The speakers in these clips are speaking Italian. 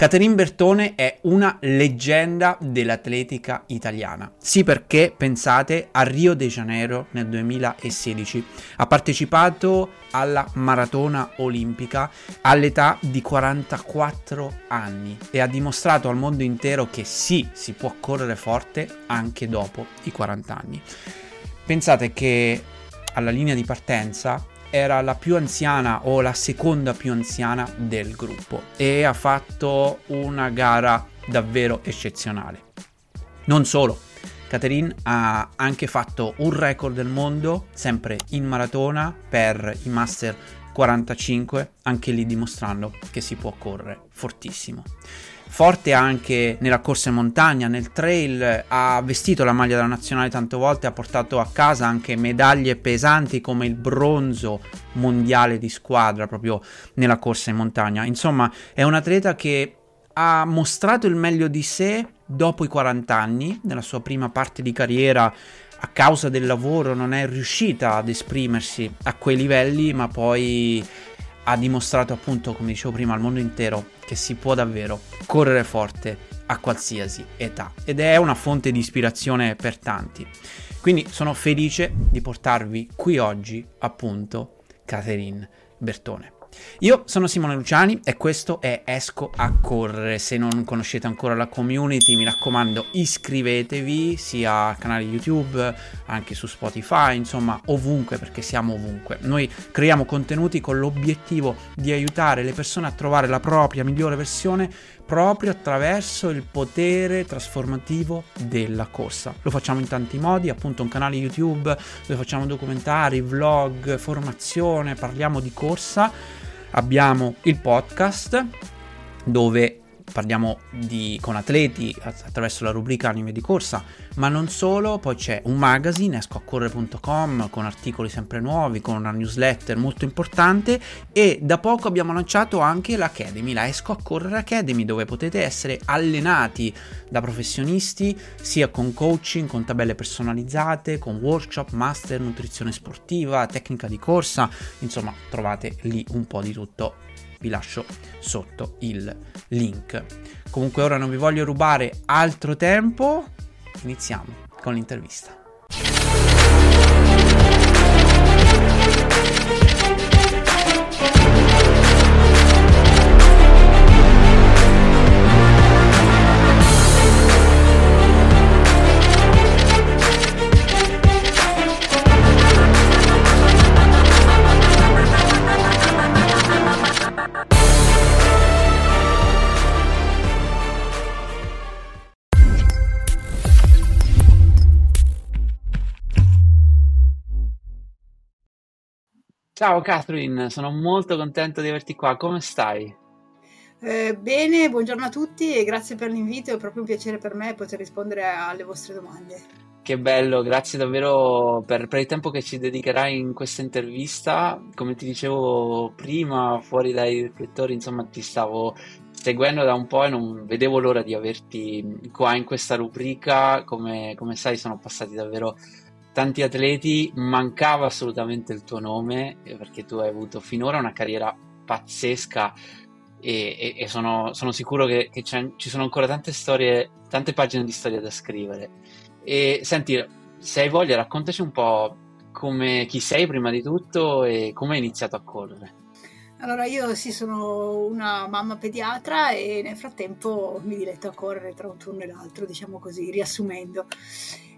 Caterine Bertone è una leggenda dell'atletica italiana. Sì perché, pensate, a Rio de Janeiro nel 2016 ha partecipato alla maratona olimpica all'età di 44 anni e ha dimostrato al mondo intero che sì, si può correre forte anche dopo i 40 anni. Pensate che alla linea di partenza era la più anziana o la seconda più anziana del gruppo e ha fatto una gara davvero eccezionale. Non solo, Catherine ha anche fatto un record del mondo, sempre in maratona, per i Master 45, anche lì dimostrando che si può correre fortissimo forte anche nella corsa in montagna, nel trail, ha vestito la maglia della nazionale tante volte, ha portato a casa anche medaglie pesanti come il bronzo mondiale di squadra proprio nella corsa in montagna. Insomma, è un atleta che ha mostrato il meglio di sé dopo i 40 anni, nella sua prima parte di carriera a causa del lavoro non è riuscita ad esprimersi a quei livelli, ma poi ha dimostrato appunto, come dicevo prima, al mondo intero che si può davvero correre forte a qualsiasi età ed è una fonte di ispirazione per tanti. Quindi sono felice di portarvi qui oggi appunto Catherine Bertone. Io sono Simone Luciani e questo è Esco a correre. Se non conoscete ancora la community, mi raccomando, iscrivetevi sia al canale YouTube, anche su Spotify, insomma, ovunque perché siamo ovunque. Noi creiamo contenuti con l'obiettivo di aiutare le persone a trovare la propria migliore versione proprio attraverso il potere trasformativo della corsa. Lo facciamo in tanti modi, appunto un canale YouTube dove facciamo documentari, vlog, formazione, parliamo di corsa abbiamo il podcast dove parliamo di, con atleti attraverso la rubrica anime di corsa, ma non solo, poi c'è un magazine, escoaccorrere.com, con articoli sempre nuovi, con una newsletter molto importante e da poco abbiamo lanciato anche l'Academy, la Esco a Correre Academy, dove potete essere allenati da professionisti sia con coaching, con tabelle personalizzate, con workshop, master, nutrizione sportiva, tecnica di corsa, insomma trovate lì un po' di tutto vi lascio sotto il link. Comunque ora non vi voglio rubare altro tempo, iniziamo con l'intervista. Ciao Catherine, sono molto contento di averti qua, come stai? Eh, bene, buongiorno a tutti e grazie per l'invito, è proprio un piacere per me poter rispondere alle vostre domande. Che bello, grazie davvero per, per il tempo che ci dedicherai in questa intervista. Come ti dicevo prima, fuori dai riflettori, insomma, ti stavo seguendo da un po' e non vedevo l'ora di averti qua in questa rubrica. Come, come sai, sono passati davvero tanti atleti, mancava assolutamente il tuo nome eh, perché tu hai avuto finora una carriera pazzesca e, e, e sono, sono, sicuro che, che ci sono ancora tante storie, tante pagine di storia da scrivere. E senti, se hai voglia, raccontaci un po' come, chi sei prima di tutto e come hai iniziato a correre. Allora, io sì, sono una mamma pediatra e nel frattempo mi diletto a correre tra un turno e l'altro, diciamo così, riassumendo.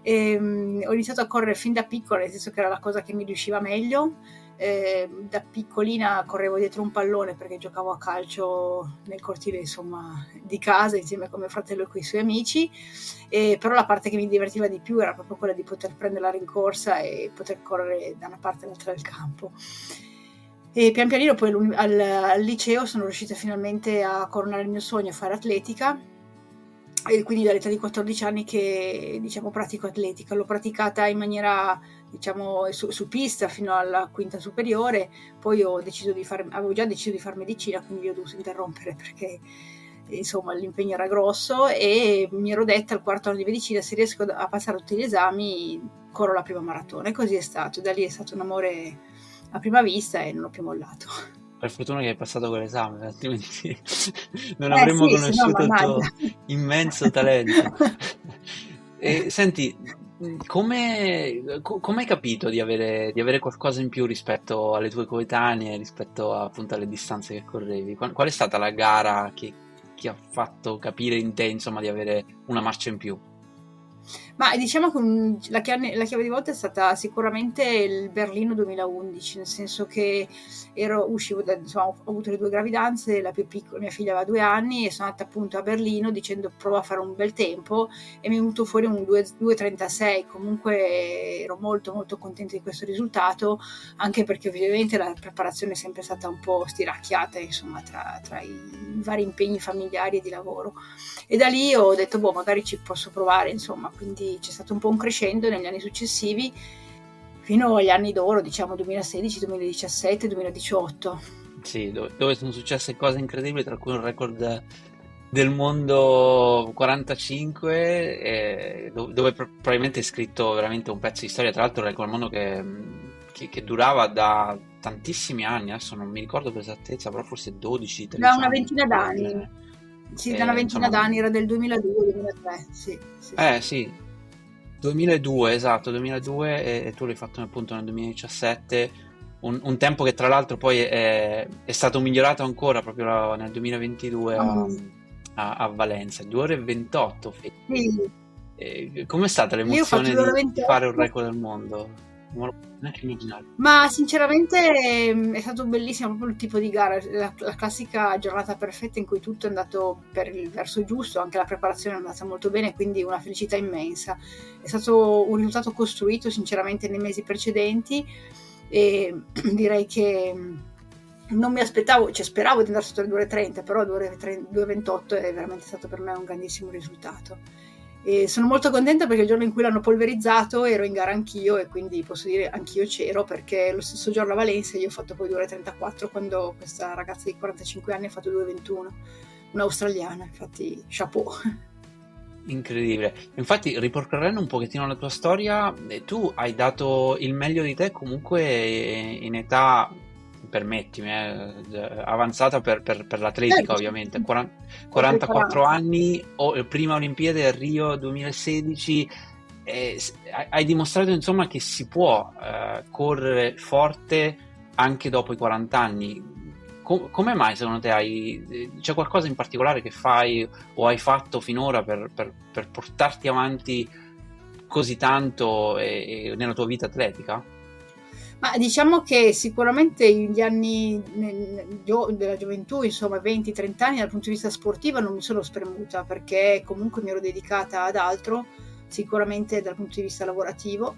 E, um, ho iniziato a correre fin da piccola, nel senso che era la cosa che mi riusciva meglio. Eh, da piccolina correvo dietro un pallone perché giocavo a calcio nel cortile insomma, di casa insieme con mio fratello e con i suoi amici, e, però la parte che mi divertiva di più era proprio quella di poter prendere la rincorsa e poter correre da una parte all'altra del campo. E pian pianino poi al, al liceo sono riuscita finalmente a coronare il mio sogno, fare atletica e quindi dall'età di 14 anni che diciamo pratico atletica, l'ho praticata in maniera diciamo su, su, pista fino alla quinta superiore, poi ho deciso di fare, avevo già deciso di fare medicina, quindi ho dovuto interrompere perché insomma l'impegno era grosso e mi ero detta al quarto anno di medicina se riesco a passare tutti gli esami corro la prima maratona e così è stato, da lì è stato un amore a prima vista e non ho più mollato. Per fortuna che hai passato quell'esame, altrimenti non eh, avremmo sì, conosciuto il tuo immenso talento. e, senti, come, come, hai capito di avere, di avere, qualcosa in più rispetto alle tue coetanee, rispetto appunto alle distanze che correvi? Qual, qual è stata la gara che, che ha fatto capire in te insomma, di avere una marcia in più? Ma diciamo che la, chiave, la chiave di volta è stata sicuramente il Berlino 2011, nel senso che ero, uscivo da, insomma, ho avuto le due gravidanze, la più piccola, mia figlia aveva due anni e sono andata appunto a Berlino dicendo provo a fare un bel tempo e mi è venuto fuori un 2,36, comunque ero molto molto contenta di questo risultato, anche perché ovviamente la preparazione è sempre stata un po' stiracchiata insomma tra, tra i vari impegni familiari e di lavoro. E da lì ho detto boh magari ci posso provare insomma, quindi c'è stato un po' un crescendo negli anni successivi fino agli anni d'oro, diciamo 2016, 2017, 2018. Sì, dove, dove sono successe cose incredibili, tra cui un record del mondo 45, eh, dove, dove, probabilmente è scritto veramente un pezzo di storia, tra l'altro era quel mondo che, che, che, durava da tantissimi anni, adesso non mi ricordo per esattezza, però forse 12, 13 Da una ventina d'anni. Sì, da una ventina insomma, d'anni, era del 2002-2003, sì, sì. Eh sì, 2002, esatto, 2002 e, e tu l'hai fatto appunto nel 2017, un, un, tempo che tra l'altro poi è, è, stato migliorato ancora proprio nel 2022 a, mm. a, a Valenza, 2 ore e 28. Sì. E, com'è stata l'emozione di fare un record del mondo? Ma sinceramente ehm, è stato bellissimo proprio il tipo di gara, la, la, classica giornata perfetta in cui tutto è andato per il verso giusto, anche la preparazione è andata molto bene, quindi una felicità immensa. È stato un risultato costruito sinceramente nei mesi precedenti e direi che mm, non mi aspettavo, cioè speravo di andare sotto le 2.30, però 2.28 è veramente stato per me un grandissimo risultato. E sono molto contenta perché il giorno in cui l'hanno polverizzato ero in gara anch'io e quindi posso dire anch'io c'ero perché lo stesso giorno a Valencia io ho fatto poi 2 ore 34 quando questa ragazza di 45 anni ha fatto 2.21, un'australiana, infatti chapeau. Incredibile. Infatti, ripercorrendo un pochettino la tua storia, eh, tu hai dato il meglio di te comunque in età permettimi, eh, avanzata per, per, per l'atletica certo. ovviamente, 40, 44 anni, o, prima Olimpiadi a Rio 2016, eh, hai dimostrato insomma che si può eh, correre forte anche dopo i 40 anni. Com- come mai secondo te hai, c'è qualcosa in particolare che fai o hai fatto finora per, per, per portarti avanti così tanto e, e nella tua vita atletica? Ma diciamo che sicuramente gli anni della gioventù, insomma 20-30 anni dal punto di vista sportivo non mi sono spremuta perché comunque mi ero dedicata ad altro, sicuramente dal punto di vista lavorativo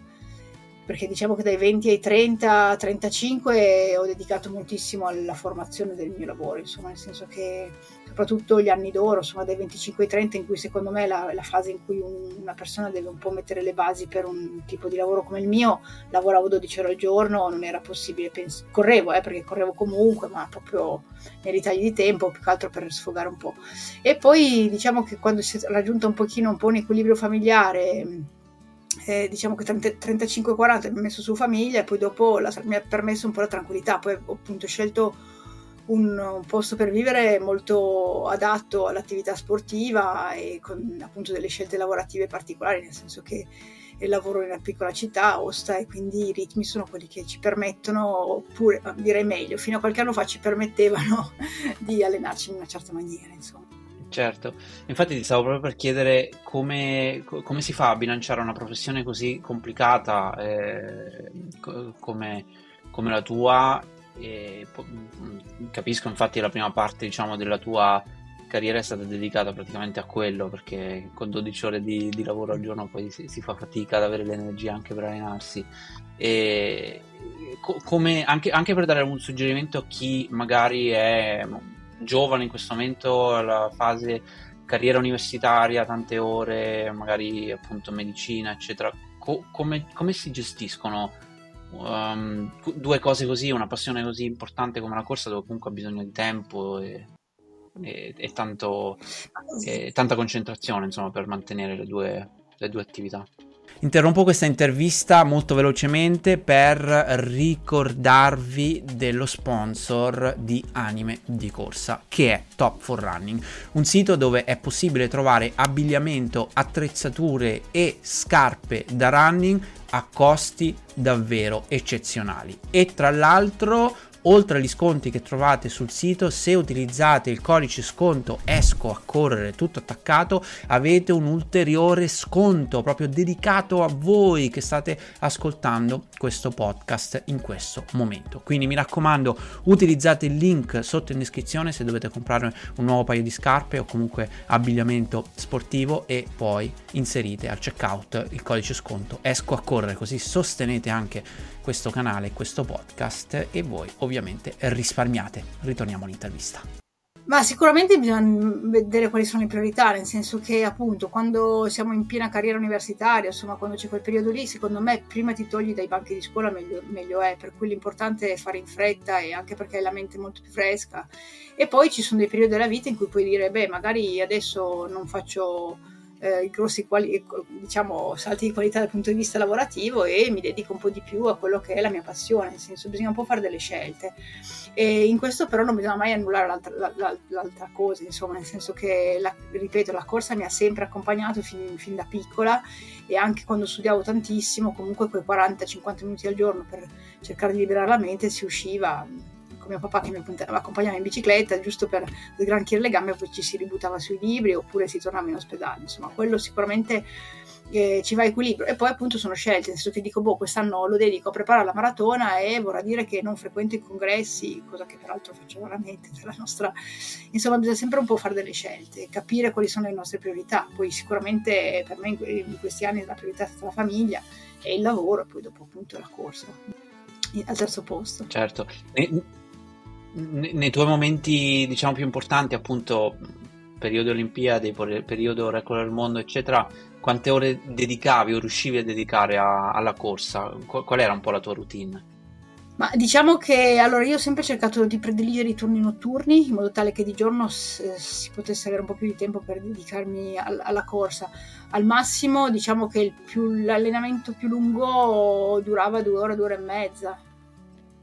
perché diciamo che dai 20 ai 30, 35 ho dedicato moltissimo alla formazione del mio lavoro, insomma, nel senso che soprattutto gli anni d'oro, insomma, dai 25 ai 30, in cui secondo me la, la fase in cui un, una persona deve un po' mettere le basi per un tipo di lavoro come il mio, lavoravo 12 ore al giorno, non era possibile, pens- correvo, eh, perché correvo comunque, ma proprio nei ritagli di tempo, più che altro per sfogare un po'. E poi diciamo che quando si è raggiunto un pochino un po' un equilibrio familiare, eh, diciamo che 35-40 mi ho messo su famiglia e poi dopo la, mi ha permesso un po' la tranquillità, poi ho appunto scelto un, posto per vivere molto adatto all'attività sportiva e con appunto delle scelte lavorative particolari, nel senso che lavoro in una piccola città, Osta, e quindi i ritmi sono quelli che ci permettono, oppure direi meglio, fino a qualche anno fa ci permettevano di allenarci in una certa maniera, insomma. Certo, infatti ti stavo proprio per chiedere come, come si fa a bilanciare una professione così complicata eh, come, come, la tua. E, mm, capisco infatti la prima parte diciamo, della tua carriera è stata dedicata praticamente a quello perché con 12 ore di, di lavoro al giorno poi si, si, fa fatica ad avere l'energia anche per allenarsi. E co- come, anche, anche per dare un suggerimento a chi magari è giovane in questo momento, alla fase carriera universitaria, tante ore, magari appunto medicina, eccetera, Co- come, come, si gestiscono um, due cose così, una passione così importante come la corsa, dove comunque ha bisogno di tempo e, e, e, tanto, e tanta concentrazione, insomma, per mantenere le due, le due attività? Interrompo questa intervista molto velocemente per ricordarvi dello sponsor di Anime di Corsa, che è Top for Running, un sito dove è possibile trovare abbigliamento, attrezzature e scarpe da running a costi davvero eccezionali. E tra l'altro Oltre agli sconti che trovate sul sito, se utilizzate il codice sconto esco a correre tutto attaccato, avete un ulteriore sconto proprio dedicato a voi che state ascoltando questo podcast in questo momento. Quindi mi raccomando, utilizzate il link sotto in descrizione se dovete comprare un nuovo paio di scarpe o comunque abbigliamento sportivo e poi inserite al checkout il codice sconto esco a correre così sostenete anche questo canale, questo podcast e voi ovviamente risparmiate. Ritorniamo all'intervista. Ma sicuramente bisogna vedere quali sono le priorità, nel senso che appunto quando siamo in piena carriera universitaria, insomma quando c'è quel periodo lì, secondo me prima ti togli dai banchi di scuola meglio, meglio è, per cui l'importante è fare in fretta e anche perché la mente molto più fresca. E poi ci sono dei periodi della vita in cui puoi dire, beh magari adesso non faccio eh, grossi quali, diciamo, salti di qualità dal punto di vista lavorativo e mi dedico un po' di più a quello che è la mia passione, nel senso bisogna un po' fare delle scelte. E in questo però non bisogna mai annullare l'altra, l'altra cosa, insomma, nel senso che, la, ripeto, la corsa mi ha sempre accompagnato fin, fin da piccola e anche quando studiavo tantissimo, comunque quei 40-50 minuti al giorno per cercare di liberare la mente si usciva con mio papà che mi accompagnava in bicicletta giusto per sgranchire le gambe, poi ci si ributtava sui libri oppure si tornava in ospedale. Insomma, quello sicuramente eh, ci va equilibrio. E poi appunto sono scelte, nel senso che dico, boh, quest'anno lo dedico a preparare la maratona e vorrà dire che non frequento i congressi, cosa che peraltro faccio veramente nella nostra... Insomma, bisogna sempre un po' fare delle scelte, capire quali sono le nostre priorità. Poi sicuramente per me in questi anni la priorità è stata la famiglia e il lavoro, e poi dopo appunto la corsa al terzo posto. Certo nei tuoi momenti diciamo più importanti appunto periodo Olimpiadi, periodo record del mondo eccetera quante ore dedicavi o riuscivi a dedicare a, alla corsa qual era un po' la tua routine? Ma diciamo che allora io ho sempre cercato di prediligere i turni notturni in modo tale che di giorno si potesse avere un po' più di tempo per dedicarmi al- alla corsa. Al massimo diciamo che più, l'allenamento più lungo durava due ore, due ore e mezza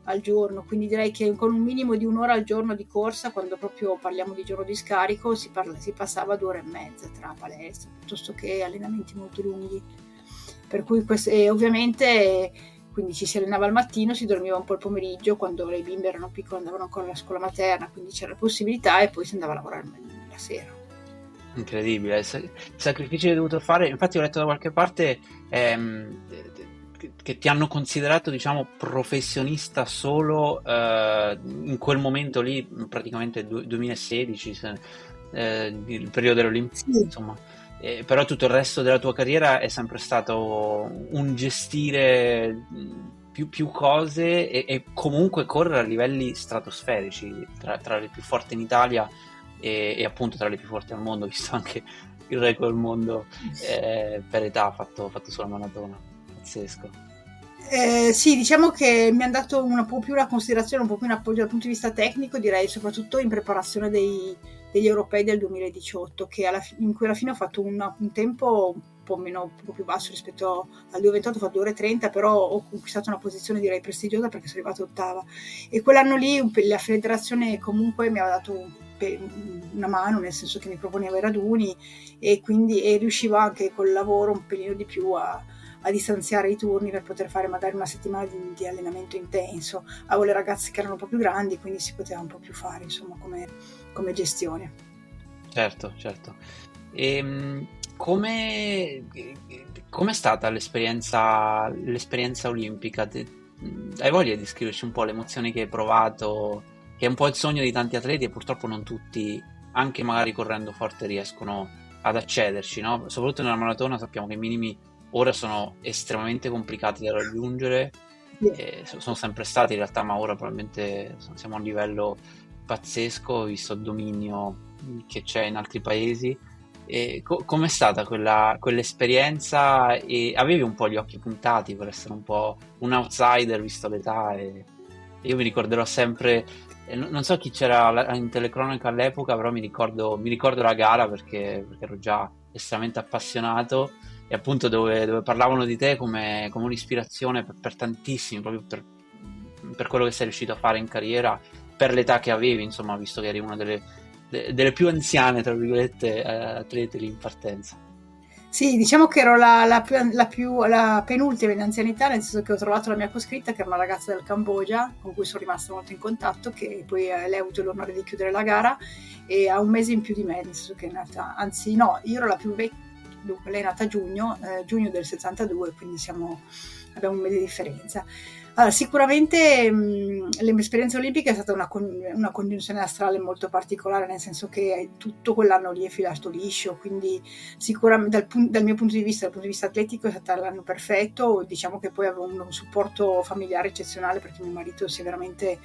al giorno, quindi direi che con un minimo di un'ora al giorno di corsa, quando proprio parliamo di giorno di scarico, si, parla, si passava due ore e mezza tra palestra piuttosto che allenamenti molto lunghi. Per cui questo, e ovviamente quindi ci si allenava al mattino, si dormiva un po' il pomeriggio quando le bimbe erano piccole, andavano ancora alla scuola materna, quindi c'era la possibilità e poi si andava a lavorare la sera. Incredibile, il sacrificio che hai dovuto fare, infatti ho letto da qualche parte ehm, che ti hanno considerato, diciamo, professionista solo eh, in quel momento lì, praticamente 2016, se, eh, il periodo delle Olimpiadi, sì. insomma. Eh, però tutto il resto della tua carriera è sempre stato un gestire più, più cose e, e, comunque correre a livelli stratosferici, tra, tra le più forti in Italia e, e, appunto tra le più forti al mondo, visto anche il record del mondo eh, per età fatto, fatto sulla maratona pazzesco. Eh, sì, diciamo che mi hanno dato un po' più la considerazione, un po' più un appoggio dal punto di vista tecnico, direi soprattutto in preparazione dei, degli europei del 2018, alla, in cui alla fine ho fatto una, un tempo un po' meno, un po' più basso rispetto al 2028, ho fatto 2 ore 30, però ho conquistato una posizione direi prestigiosa perché sono arrivata ottava. E quell'anno lì la federazione comunque mi aveva dato una mano, nel senso che mi proponeva i raduni e quindi e riuscivo anche col lavoro un pelino di più a a distanziare i turni per poter fare magari una settimana di, di, allenamento intenso. Avevo le ragazze che erano un po' più grandi, quindi si poteva un po' più fare, insomma, come, come gestione. Certo, certo. E, ehm, come è stata l'esperienza, l'esperienza olimpica? Hai voglia di scriverci un po' le emozioni che hai provato? Che è un po' il sogno di tanti atleti e purtroppo non tutti, anche magari correndo forte, riescono ad accederci, no? Soprattutto nella maratona sappiamo che i minimi ora sono estremamente complicati da raggiungere, eh, sono sempre stati in realtà, ma ora probabilmente siamo a un livello pazzesco, visto il dominio che c'è in altri paesi. Co- com'è stata quella, quell'esperienza? E avevi un po' gli occhi puntati per essere un po' un outsider visto l'età e io mi ricorderò sempre non so chi c'era in telecronaca all'epoca però mi ricordo, mi ricordo la gara perché, perché ero già estremamente appassionato e appunto dove, dove, parlavano di te come, come un'ispirazione per, per, tantissimi, proprio per, per, quello che sei riuscito a fare in carriera, per l'età che avevi, insomma, visto che eri una delle, de, delle più anziane, tra virgolette, eh, atlete lì in partenza. Sì, diciamo che ero la, la, più, la, più, la, penultima in anzianità, nel senso che ho trovato la mia coscritta, che era una ragazza del Cambogia, con cui sono rimasta molto in contatto, che poi eh, lei ha avuto l'onore di chiudere la gara e ha un mese in più di me, nel senso che è nata, anzi no, io ero la più vecchia dunque lei è nata a giugno, eh, giugno del 62, quindi siamo, abbiamo un mese di differenza. Allora, sicuramente mh, l'esperienza olimpica è stata una, con, una, congiunzione astrale molto particolare, nel senso che tutto quell'anno lì è filato liscio, quindi sicuramente dal, dal, mio punto di vista, dal punto di vista atletico, è stato l'anno perfetto. Diciamo che poi avevo un, un supporto familiare eccezionale perché mio marito si è veramente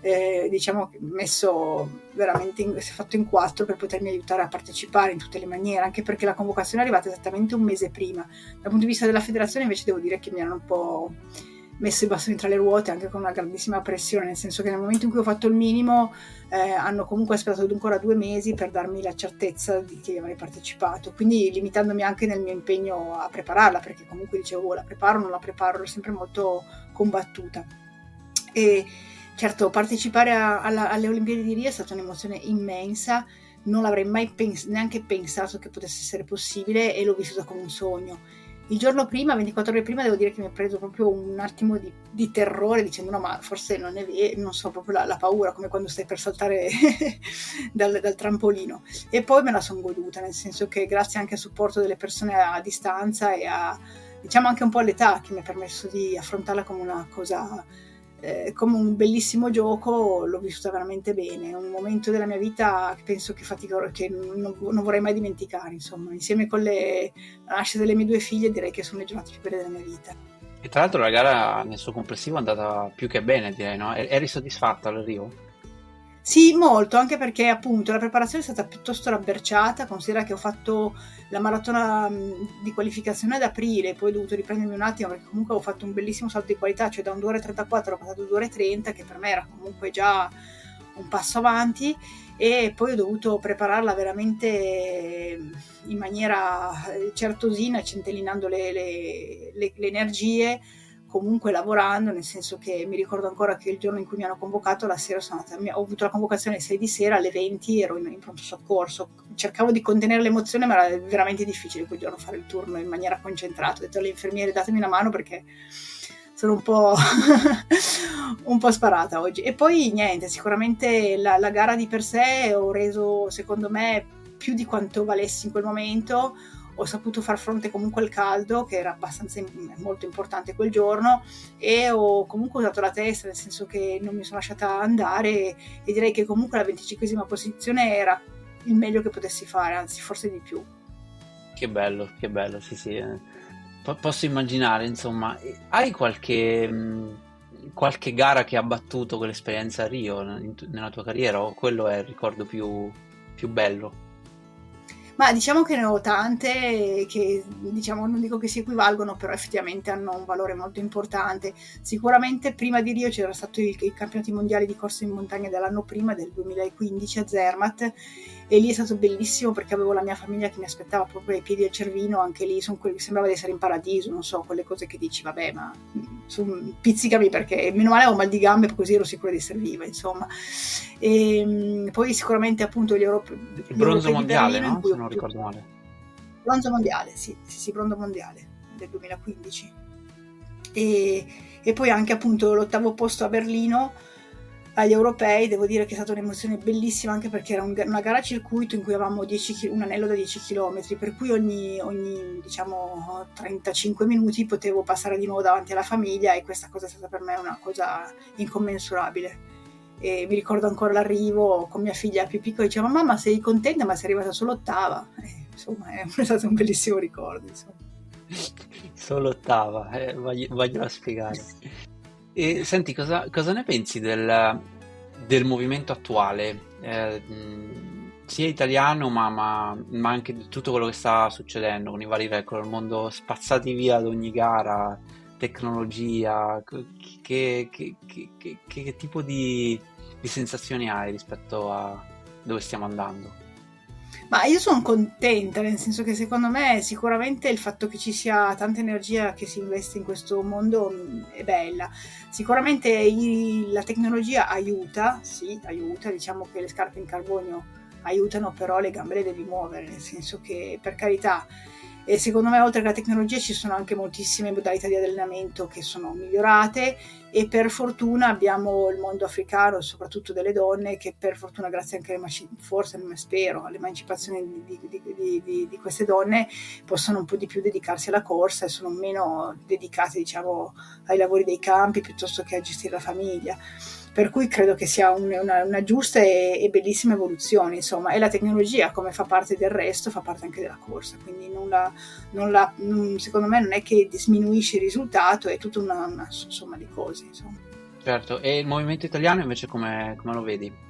eh, diciamo messo veramente in, fatto in quattro per potermi aiutare a partecipare in tutte le maniere, anche perché la convocazione è arrivata esattamente un mese prima. Dal punto di vista della federazione invece devo dire che mi hanno un po' messo i bastoni tra le ruote anche con una grandissima pressione, nel senso che nel momento in cui ho fatto il minimo eh, hanno comunque aspettato ancora due mesi per darmi la certezza di che avrei partecipato, quindi limitandomi anche nel mio impegno a prepararla, perché comunque dicevo oh, la preparo non la preparo, ero sempre molto combattuta. E Certo, partecipare a, alla, alle Olimpiadi di Rio è stata un'emozione immensa, non l'avrei mai pens- neanche pensato che potesse essere possibile e l'ho vissuta come un sogno. Il giorno prima, 24 ore prima, devo dire che mi ha preso proprio un attimo di, di terrore dicendo no ma forse non è vero, non so, proprio la, la, paura come quando stai per saltare dal, dal, trampolino. E poi me la sono goduta, nel senso che grazie anche al supporto delle persone a, distanza e a, diciamo anche un po' all'età che mi ha permesso di affrontarla come una cosa eh, come un bellissimo gioco, l'ho vissuta veramente bene. Un momento della mia vita che penso che, fatico, che non, non, vorrei mai dimenticare. Insomma, insieme con le, la nascita delle mie due figlie, direi che sono le giornate più belle della mia vita. E tra l'altro la gara nel suo complessivo è andata più che bene, direi, no? Eri soddisfatta al Rio? Sì, molto, anche perché appunto la preparazione è stata piuttosto rabberciata, considera che ho fatto la maratona di qualificazione ad aprile, poi ho dovuto riprendermi un attimo perché comunque ho fatto un bellissimo salto di qualità, cioè da un 2 ore 34 ho passato a 2 ore 30, che per me era comunque già un passo avanti e poi ho dovuto prepararla veramente in maniera eh, certosina, centellinando le, le, le, le energie comunque lavorando, nel senso che mi ricordo ancora che il giorno in cui mi hanno convocato, la sera sono andata, ho avuto la convocazione alle 6 di sera, alle 20 ero in, in pronto soccorso, cercavo di contenere l'emozione, ma era veramente difficile quel giorno fare il turno in maniera concentrata. Ho detto alle infermiere datemi una mano perché sono un po', un po' sparata oggi. E poi niente, sicuramente la, la gara di per sé ho reso, secondo me, più di quanto valessi in quel momento ho saputo far fronte comunque al caldo, che era abbastanza molto importante quel giorno, e ho comunque usato la testa, nel senso che non mi sono lasciata andare e, direi che comunque la 25esima posizione era il meglio che potessi fare, anzi forse di più. Che bello, che bello, sì sì. Eh. posso immaginare, insomma, hai qualche, qualche gara che ha battuto quell'esperienza a Rio nella tua carriera o quello è il ricordo più, più bello? Ma diciamo che ne ho tante che diciamo non dico che si equivalgono, però effettivamente hanno un valore molto importante. Sicuramente prima di Rio c'era stato i, i campionati mondiali di corsa in montagna dell'anno prima, del 2015 a Zermatt e lì è stato bellissimo perché avevo la mia famiglia che mi aspettava proprio ai piedi del Cervino, anche lì quelli, sembrava di essere in paradiso, non so, quelle cose che dici, vabbè, ma son, pizzicami perché meno male ho mal di gambe, così ero sicura di essere viva, insomma. E, ehm, poi sicuramente appunto gli europei... Il bronzo mondiale, no? Se non ricordo male. Bronzo mondiale, sì, sì, sì, bronzo mondiale del 2015. E, e poi anche appunto l'ottavo posto a Berlino agli europei, devo dire che è stata un'emozione bellissima anche perché era un, una gara a circuito in cui avevamo 10, un anello da 10 km, per cui ogni, ogni diciamo, 35 minuti potevo passare di nuovo davanti alla famiglia e questa cosa è stata per me una cosa incommensurabile. E mi ricordo ancora l'arrivo con mia figlia più piccola, diceva mamma sei contenta ma sei arrivata solo ottava. E, insomma è stato un bellissimo ricordo. Insomma. Solo ottava, eh, voglio, voglio spiegare. E senti, cosa, cosa ne pensi del, del movimento attuale, eh, sia italiano, ma, ma, ma, anche di tutto quello che sta succedendo con i vari record, il mondo spazzati via ad ogni gara, tecnologia, che, che, che, che tipo di, di sensazioni hai rispetto a dove stiamo andando? Ma io sono contenta, nel senso che secondo me sicuramente il fatto che ci sia tanta energia che si investe in questo mondo mm, è bella. Sicuramente i, la tecnologia aiuta, sì, aiuta, diciamo che le scarpe in carbonio aiutano, però le gambe le devi muovere, nel senso che per carità e secondo me oltre alla tecnologia ci sono anche moltissime modalità di allenamento che sono migliorate e per fortuna abbiamo il mondo africano, soprattutto delle donne, che per fortuna grazie anche alle forse non spero, all'emancipazione di, di, di, di, queste donne possono un po' di più dedicarsi alla corsa e sono meno dedicate diciamo ai lavori dei campi piuttosto che a gestire la famiglia per cui credo che sia un, una, una, giusta e, e, bellissima evoluzione, insomma, e la tecnologia come fa parte del resto fa parte anche della corsa, quindi non la, non la, secondo me non è che diminuisce il risultato, è tutta una, una somma di cose. Insomma. Certo, e il movimento italiano invece come lo vedi?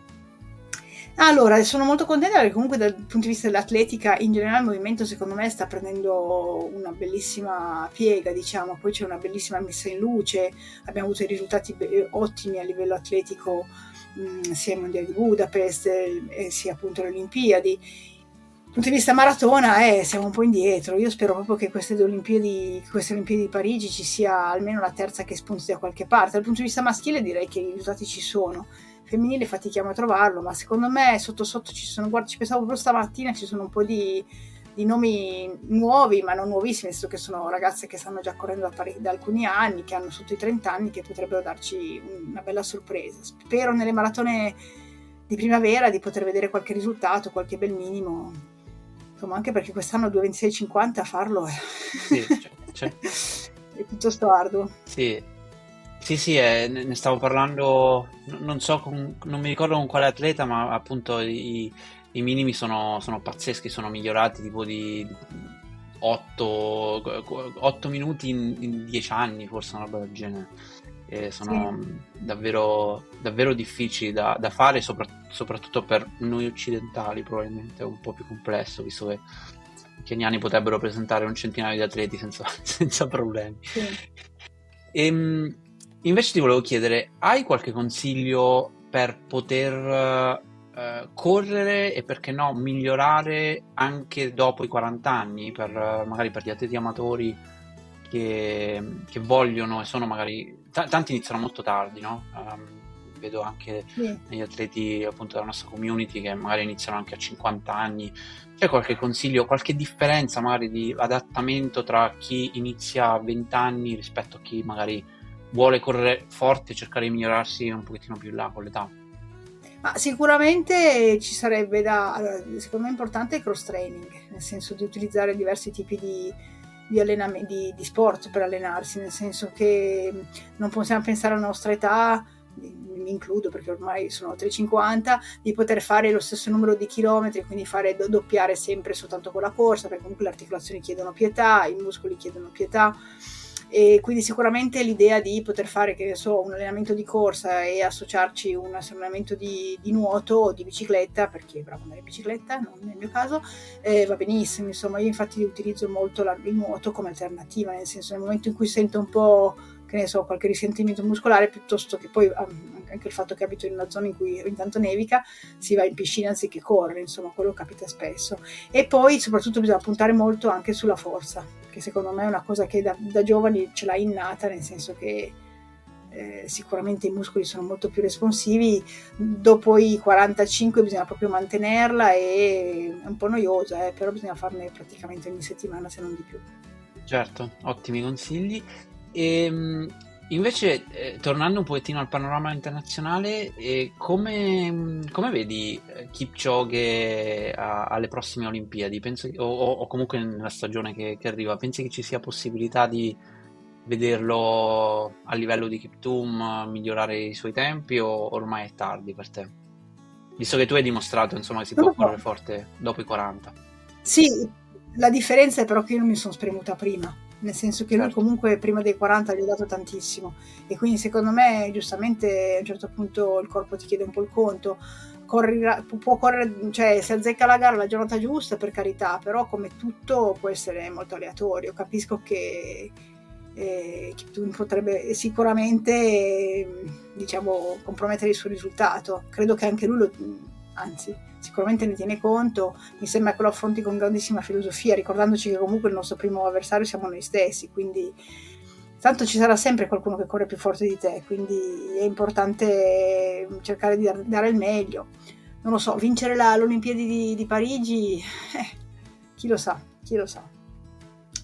Allora, sono molto contenta perché comunque dal punto di vista dell'atletica in generale il movimento secondo me sta prendendo una bellissima piega, diciamo, poi c'è una bellissima messa in luce, abbiamo avuto risultati ottimi a livello atletico mh, sia ai mondiali di Budapest eh, sia appunto alle Olimpiadi. Dal punto di vista maratona eh, siamo un po' indietro, io spero proprio che queste Olimpiadi, queste Olimpiadi di Parigi ci sia almeno la terza che spunti da qualche parte. Dal punto di vista maschile direi che i risultati ci sono femminile fatichiamo a trovarlo, ma secondo me sotto sotto ci sono, guarda, ci pensavo proprio stamattina, ci sono un po' di, di nomi nuovi, ma non nuovissimi, visto che sono ragazze che stanno già correndo da, pare- da, alcuni anni, che hanno sotto i 30 anni, che potrebbero darci una bella sorpresa. Spero nelle maratone di primavera di poter vedere qualche risultato, qualche bel minimo. Insomma, anche perché quest'anno 2.26.50 a farlo è... Sì, cioè... è piuttosto arduo. Sì, sì, sì, eh, ne stavo parlando, non so, con, non mi ricordo con quale atleta, ma appunto i, i minimi sono, sono, pazzeschi, sono migliorati tipo di 8, 8 minuti in, in, 10 anni, forse una roba del genere. E sono sì. davvero, davvero difficili da, da fare, sopra, soprattutto per noi occidentali, probabilmente è un po' più complesso, visto che i keniani potrebbero presentare un centinaio di atleti senza, senza problemi. Sì. E, ehm, Invece ti volevo chiedere, hai qualche consiglio per poter uh, correre e perché no migliorare anche dopo i 40 anni, per, uh, magari per gli atleti amatori che, che vogliono e sono magari... T- tanti iniziano molto tardi, no? Um, vedo anche sì. negli atleti appunto della nostra community che magari iniziano anche a 50 anni. C'è qualche consiglio, qualche differenza magari di adattamento tra chi inizia a 20 anni rispetto a chi magari vuole correre forte e cercare di migliorarsi un pochettino più in là con l'età. Ma sicuramente ci sarebbe da, allora, secondo me è importante il cross training, nel senso di utilizzare diversi tipi di, di, di, di sport per allenarsi, nel senso che non possiamo pensare alla nostra età, mi includo perché ormai sono oltre 50, di poter fare lo stesso numero di chilometri, quindi fare doppiare sempre soltanto con la corsa, perché comunque le articolazioni chiedono pietà, i muscoli chiedono pietà e quindi sicuramente l'idea di poter fare che so, un allenamento di corsa e associarci un allenamento di, di nuoto o di bicicletta perché bravo andare in bicicletta non nel mio caso eh, va benissimo. Insomma io infatti utilizzo molto la, il nuoto come alternativa nel senso nel momento in cui sento un po' che ne so, qualche risentimento muscolare piuttosto che poi anche il fatto che abito in una zona in cui intanto nevica, si va in piscina anziché correre, insomma, quello capita spesso. E poi soprattutto bisogna puntare molto anche sulla forza, che secondo me è una cosa che da, da giovani ce l'hai innata, nel senso che eh, sicuramente i muscoli sono molto più responsivi, dopo i 45 bisogna proprio mantenerla e è un po' noiosa, eh, però bisogna farne praticamente ogni settimana se non di più. Certo, ottimi consigli. E, ehm, invece, eh, tornando un pochettino al panorama internazionale, eh, come, come, vedi eh, Kipchoge a, alle prossime Olimpiadi? Penso, o, o, comunque nella stagione che, che, arriva, pensi che ci sia possibilità di vederlo a livello di Kiptum migliorare i suoi tempi o ormai è tardi per te? Visto che tu hai dimostrato insomma, che si può correre forte dopo i 40. Sì, la differenza è però che io non mi sono spremuta prima nel senso che certo. lui comunque prima dei 40 gli ha dato tantissimo e quindi secondo me giustamente a un certo punto il corpo ti chiede un po' il conto Correrà, può correre, cioè se azzecca la gara la giornata giusta per carità, però come tutto può essere molto aleatorio. Capisco che eh, potrebbe sicuramente diciamo compromettere il suo risultato. Credo che anche lui lo, anzi sicuramente ne tiene conto, mi sembra che lo affronti con grandissima filosofia, ricordandoci che comunque il nostro primo avversario siamo noi stessi, quindi tanto ci sarà sempre qualcuno che corre più forte di te, quindi è importante cercare di dare il meglio. Non lo so, vincere la, l'Olimpiadi di, di Parigi, eh, chi lo sa, chi lo sa.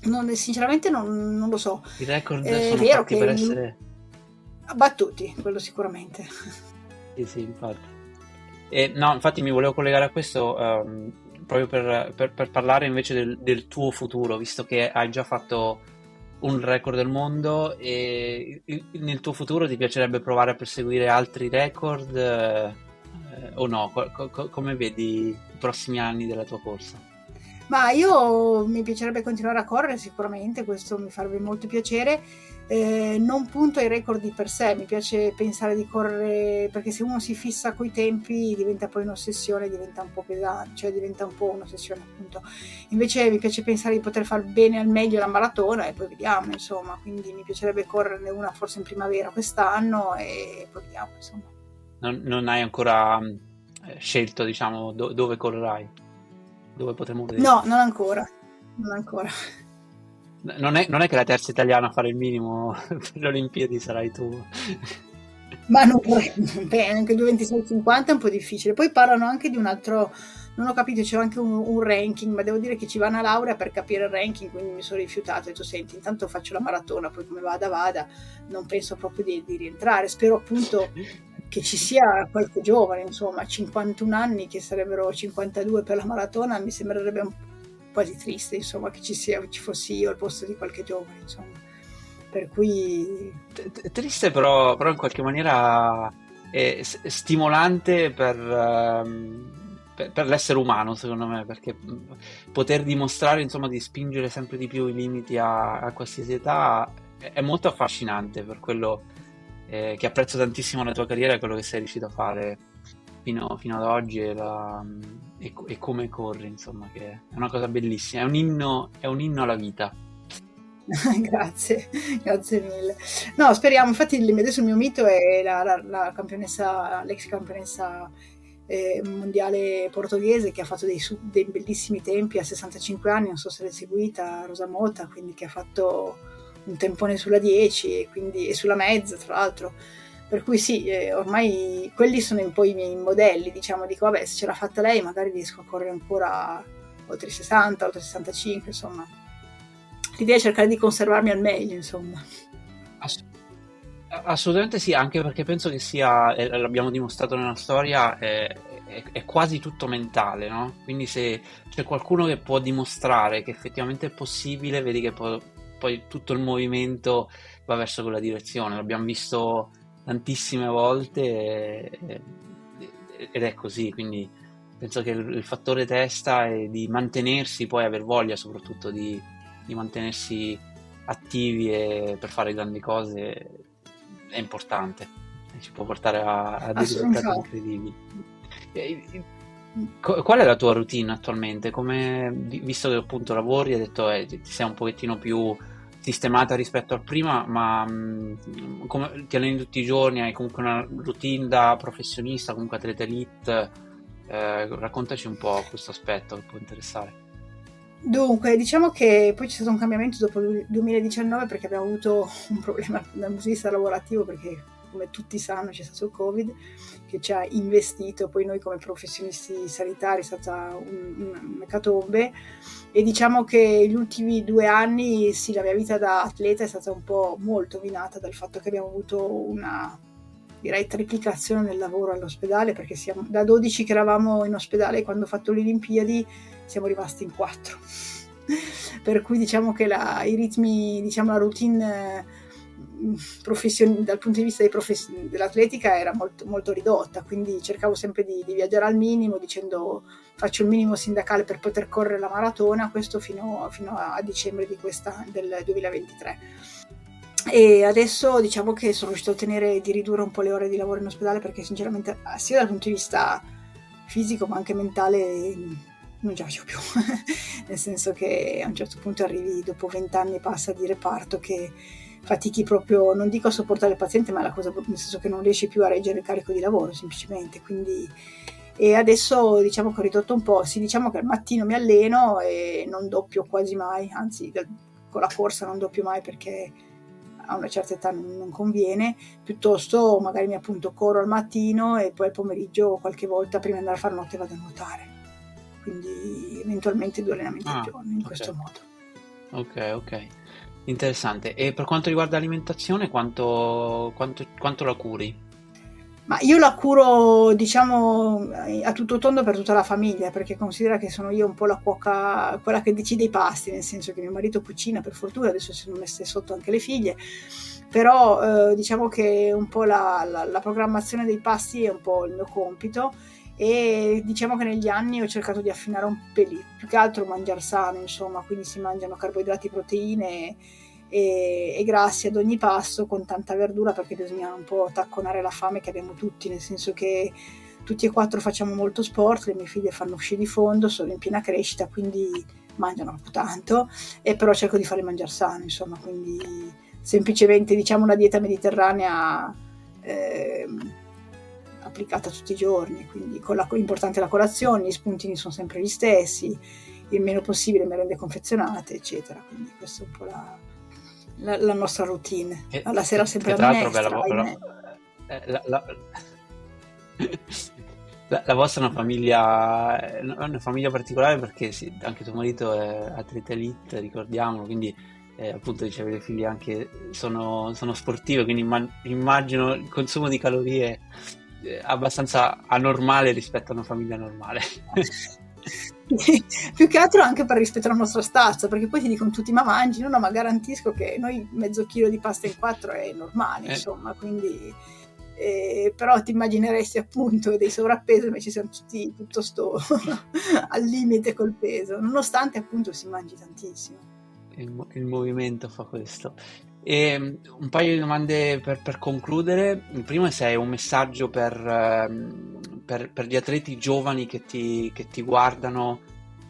Non, sinceramente non, non, lo so. I record è sono vero che per essere... Battuti, quello sicuramente. Sì, sì, infatti. E, no, infatti mi volevo collegare a questo um, proprio per, per, per, parlare invece del, del, tuo futuro, visto che hai già fatto un record del mondo e nel tuo futuro ti piacerebbe provare a perseguire altri record eh, o no? Co- co- come vedi i prossimi anni della tua corsa? Ma io mi piacerebbe continuare a correre sicuramente, questo mi farebbe molto piacere. Eh, non punto ai record di per sé, mi piace pensare di correre perché se uno si fissa coi tempi diventa poi un'ossessione, diventa un po' pesante, cioè diventa un po' un'ossessione appunto. Invece mi piace pensare di poter far bene al meglio la maratona e poi vediamo insomma, quindi mi piacerebbe correrne una forse in primavera quest'anno e poi vediamo insomma. Non, non hai ancora eh, scelto diciamo do- dove correrai? Dove potremo vedere? No, non ancora. Non ancora. Non è, non è, che la terza italiana a fare il minimo per le Olimpiadi sarai tu. Ma non beh, anche 2.26.50 è un po' difficile. Poi parlano anche di un altro, non ho capito, c'è anche un, un, ranking, ma devo dire che ci va una laurea per capire il ranking, quindi mi sono rifiutato. Ho detto, senti, intanto faccio la maratona, poi come vada vada, non penso proprio di, di rientrare. Spero appunto che ci sia qualche giovane, insomma, 51 anni che sarebbero 52 per la maratona, mi sembrerebbe un quasi triste, insomma, che ci, sia, ci fossi io al posto di qualche giovane, insomma. Per cui... Triste però, però in qualche maniera è stimolante per, ehm, per, per, l'essere umano, secondo me, perché poter dimostrare, insomma, di spingere sempre di più i limiti a, a qualsiasi età è molto affascinante per quello eh, che apprezzo tantissimo nella tua carriera è quello che sei riuscito a fare fino, fino ad oggi e, la, e, e, come corri, insomma, che è una cosa bellissima, è un inno, è un inno alla vita. grazie, grazie mille. No, speriamo, infatti adesso il mio mito è la, la, la campionessa, l'ex campionessa eh, mondiale portoghese che ha fatto dei, dei, bellissimi tempi a 65 anni, non so se l'hai seguita, Rosa Mota, quindi che ha fatto un tempone sulla 10 e, quindi, e sulla mezza, tra l'altro. Per cui sì, eh, ormai quelli sono un po' i miei modelli, diciamo, dico vabbè se ce l'ha fatta lei magari riesco a correre ancora oltre i 60, oltre i 65, insomma. L'idea è cercare di conservarmi al meglio, insomma. Ass- assolutamente sì, anche perché penso che sia, eh, l'abbiamo dimostrato nella storia, è, è, è, quasi tutto mentale, no? Quindi se c'è qualcuno che può dimostrare che effettivamente è possibile, vedi che può, poi tutto il movimento va verso quella direzione. L'abbiamo visto tantissime volte ed è così, quindi penso che il, fattore testa e di mantenersi, poi aver voglia soprattutto di, di mantenersi attivi e per fare grandi cose è importante e ci può portare a, a dei risultati incredibili. Qual è la tua routine attualmente? Come, visto che appunto lavori, hai detto eh, ti sei un pochettino più sistemata rispetto a prima, ma mh, mm, come, ti alleni tutti i giorni, hai comunque una routine da professionista, comunque atleta elite, eh, raccontaci un po' questo aspetto che può interessare. Dunque, diciamo che poi c'è stato un cambiamento dopo il 2019 perché abbiamo avuto un problema dal punto di vista lavorativo perché come tutti sanno c'è stato il Covid che ci ha investito, poi noi come professionisti sanitari è stata un'ecatombe e diciamo che gli ultimi due anni sì, la mia vita da atleta è stata un po' molto minata dal fatto che abbiamo avuto una direi triplicazione del lavoro all'ospedale perché siamo da 12 che eravamo in ospedale quando ho fatto le Olimpiadi siamo rimasti in 4 per cui diciamo che la, i ritmi diciamo la routine dal punto di vista profes- dell'atletica era molto, molto, ridotta, quindi cercavo sempre di, di, viaggiare al minimo dicendo faccio il minimo sindacale per poter correre la maratona, questo fino, fino a dicembre del 2023. E adesso diciamo che sono riuscito a ottenere di ridurre un po' le ore di lavoro in ospedale perché sinceramente sia dal punto di vista fisico ma anche mentale non ce la faccio più, nel senso che a un certo punto arrivi dopo vent'anni e passa di reparto che fatichi proprio, non dico a sopportare il paziente, ma la cosa nel senso che non riesci più a reggere il carico di lavoro semplicemente. Quindi e adesso diciamo che ho ridotto un po', sì diciamo che al mattino mi alleno e non doppio quasi mai, anzi con la corsa non doppio mai perché a una certa età non, non, conviene, piuttosto magari mi appunto corro al mattino e poi al pomeriggio qualche volta prima di andare a fare notte vado a nuotare. Quindi eventualmente due allenamenti ah, al giorno in okay. questo modo. Ok, ok. Interessante. E per quanto riguarda l'alimentazione, quanto, quanto, quanto la curi? Ma io la curo, diciamo, a tutto tondo per tutta la famiglia, perché considera che sono io un po' la cuoca, quella che decide i pasti, nel senso che mio marito cucina, per fortuna, adesso si sono messe sotto anche le figlie, però eh, diciamo che un po' la, la, la, programmazione dei pasti è un po' il mio compito e diciamo che negli anni ho cercato di affinare un pelino, più che altro mangiare sano, insomma, quindi si mangiano carboidrati, proteine e, e, grassi ad ogni passo con tanta verdura perché bisogna un po' tacconare la fame che abbiamo tutti, nel senso che tutti e quattro facciamo molto sport, le mie figlie fanno uscire di fondo, sono in piena crescita, quindi mangiano tanto, e però cerco di farle mangiare sano, insomma, quindi semplicemente diciamo una dieta mediterranea eh, applicata tutti i giorni, quindi la, importante la colazione, gli spuntini sono sempre gli stessi, il meno possibile merende confezionate, eccetera, quindi questa è un po' la, la, la nostra routine. E, Alla sera sempre la minestra. Bella, però, eh, la, la, la, la, vostra è una famiglia, è una famiglia particolare perché sì, anche tuo marito è atleta elite, ricordiamolo, quindi eh, appunto dicevi le figlie anche sono, sono sportive, quindi immagino il consumo di calorie eh, abbastanza anormale rispetto a una famiglia normale. più che altro anche per rispetto alla nostra stazza, perché poi ti dicono tutti ma mangi, no, no, ma garantisco che noi mezzo chilo di pasta in quattro è normale, eh. insomma, quindi... Eh, però ti immagineresti appunto dei sovrappeso invece siamo tutti piuttosto al limite col peso nonostante appunto si mangi tantissimo il, il movimento fa questo e mm, un paio di domande per, per concludere il primo è se hai un messaggio per, ehm, per, per gli atleti giovani che ti, che ti guardano,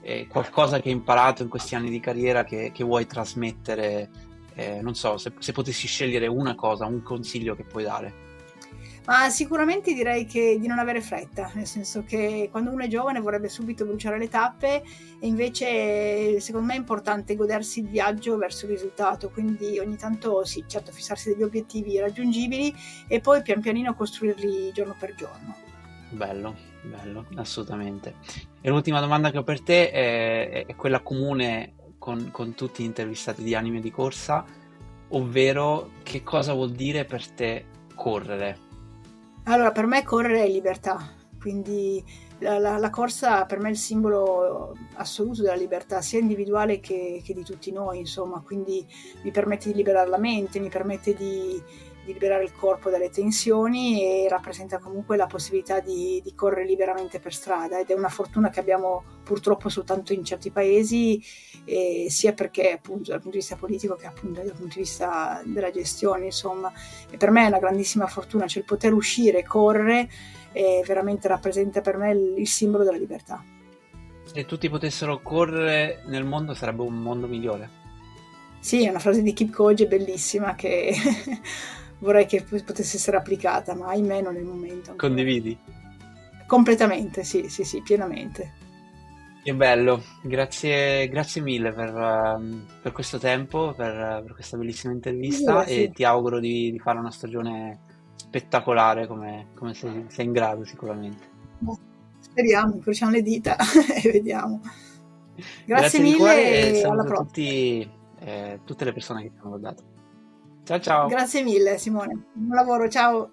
eh, qualcosa che hai imparato in questi anni di carriera che, che vuoi trasmettere, eh, non so, se, se potessi scegliere una cosa, un consiglio che puoi dare. Ma sicuramente direi che di non avere fretta, nel senso che quando uno è giovane vorrebbe subito bruciare le tappe e invece secondo me è importante godersi il viaggio verso il risultato, quindi ogni tanto sì, certo fissarsi degli obiettivi raggiungibili e poi pian pianino costruirli giorno per giorno. Bello, bello, assolutamente. E l'ultima domanda che ho per te è, è quella comune con, con, tutti gli intervistati di anime di corsa, ovvero che cosa vuol dire per te correre? Allora, per me correre è libertà, quindi la, la, la corsa per me è il simbolo assoluto della libertà, sia individuale che, che di tutti noi, insomma, quindi mi permette di liberare la mente, mi permette di di liberare il corpo dalle tensioni e rappresenta comunque la possibilità di, di, correre liberamente per strada ed è una fortuna che abbiamo purtroppo soltanto in certi paesi eh, sia perché appunto dal punto di vista politico che appunto dal punto di vista della gestione insomma. E per me è una grandissima fortuna cioè il poter uscire e correre eh, veramente rappresenta per me il, il simbolo della libertà. Se tutti potessero correre nel mondo sarebbe un mondo migliore. Sì, è una frase di Kip Koji bellissima che vorrei che potesse essere applicata, ma ahimè non è il momento. Ancora. Condividi? Completamente, sì, sì, sì, pienamente. Che bello, grazie, grazie mille per, uh, per, questo tempo, per, per, questa bellissima intervista sì, e ti auguro di, di, fare una stagione spettacolare come, come sei, sei, in grado sicuramente. Speriamo, incrociamo le dita e vediamo. Grazie, grazie mille e alla prossima. Tutti, eh, tutte le persone che ti hanno dato. Ciao ciao. Grazie mille Simone, buon lavoro, ciao.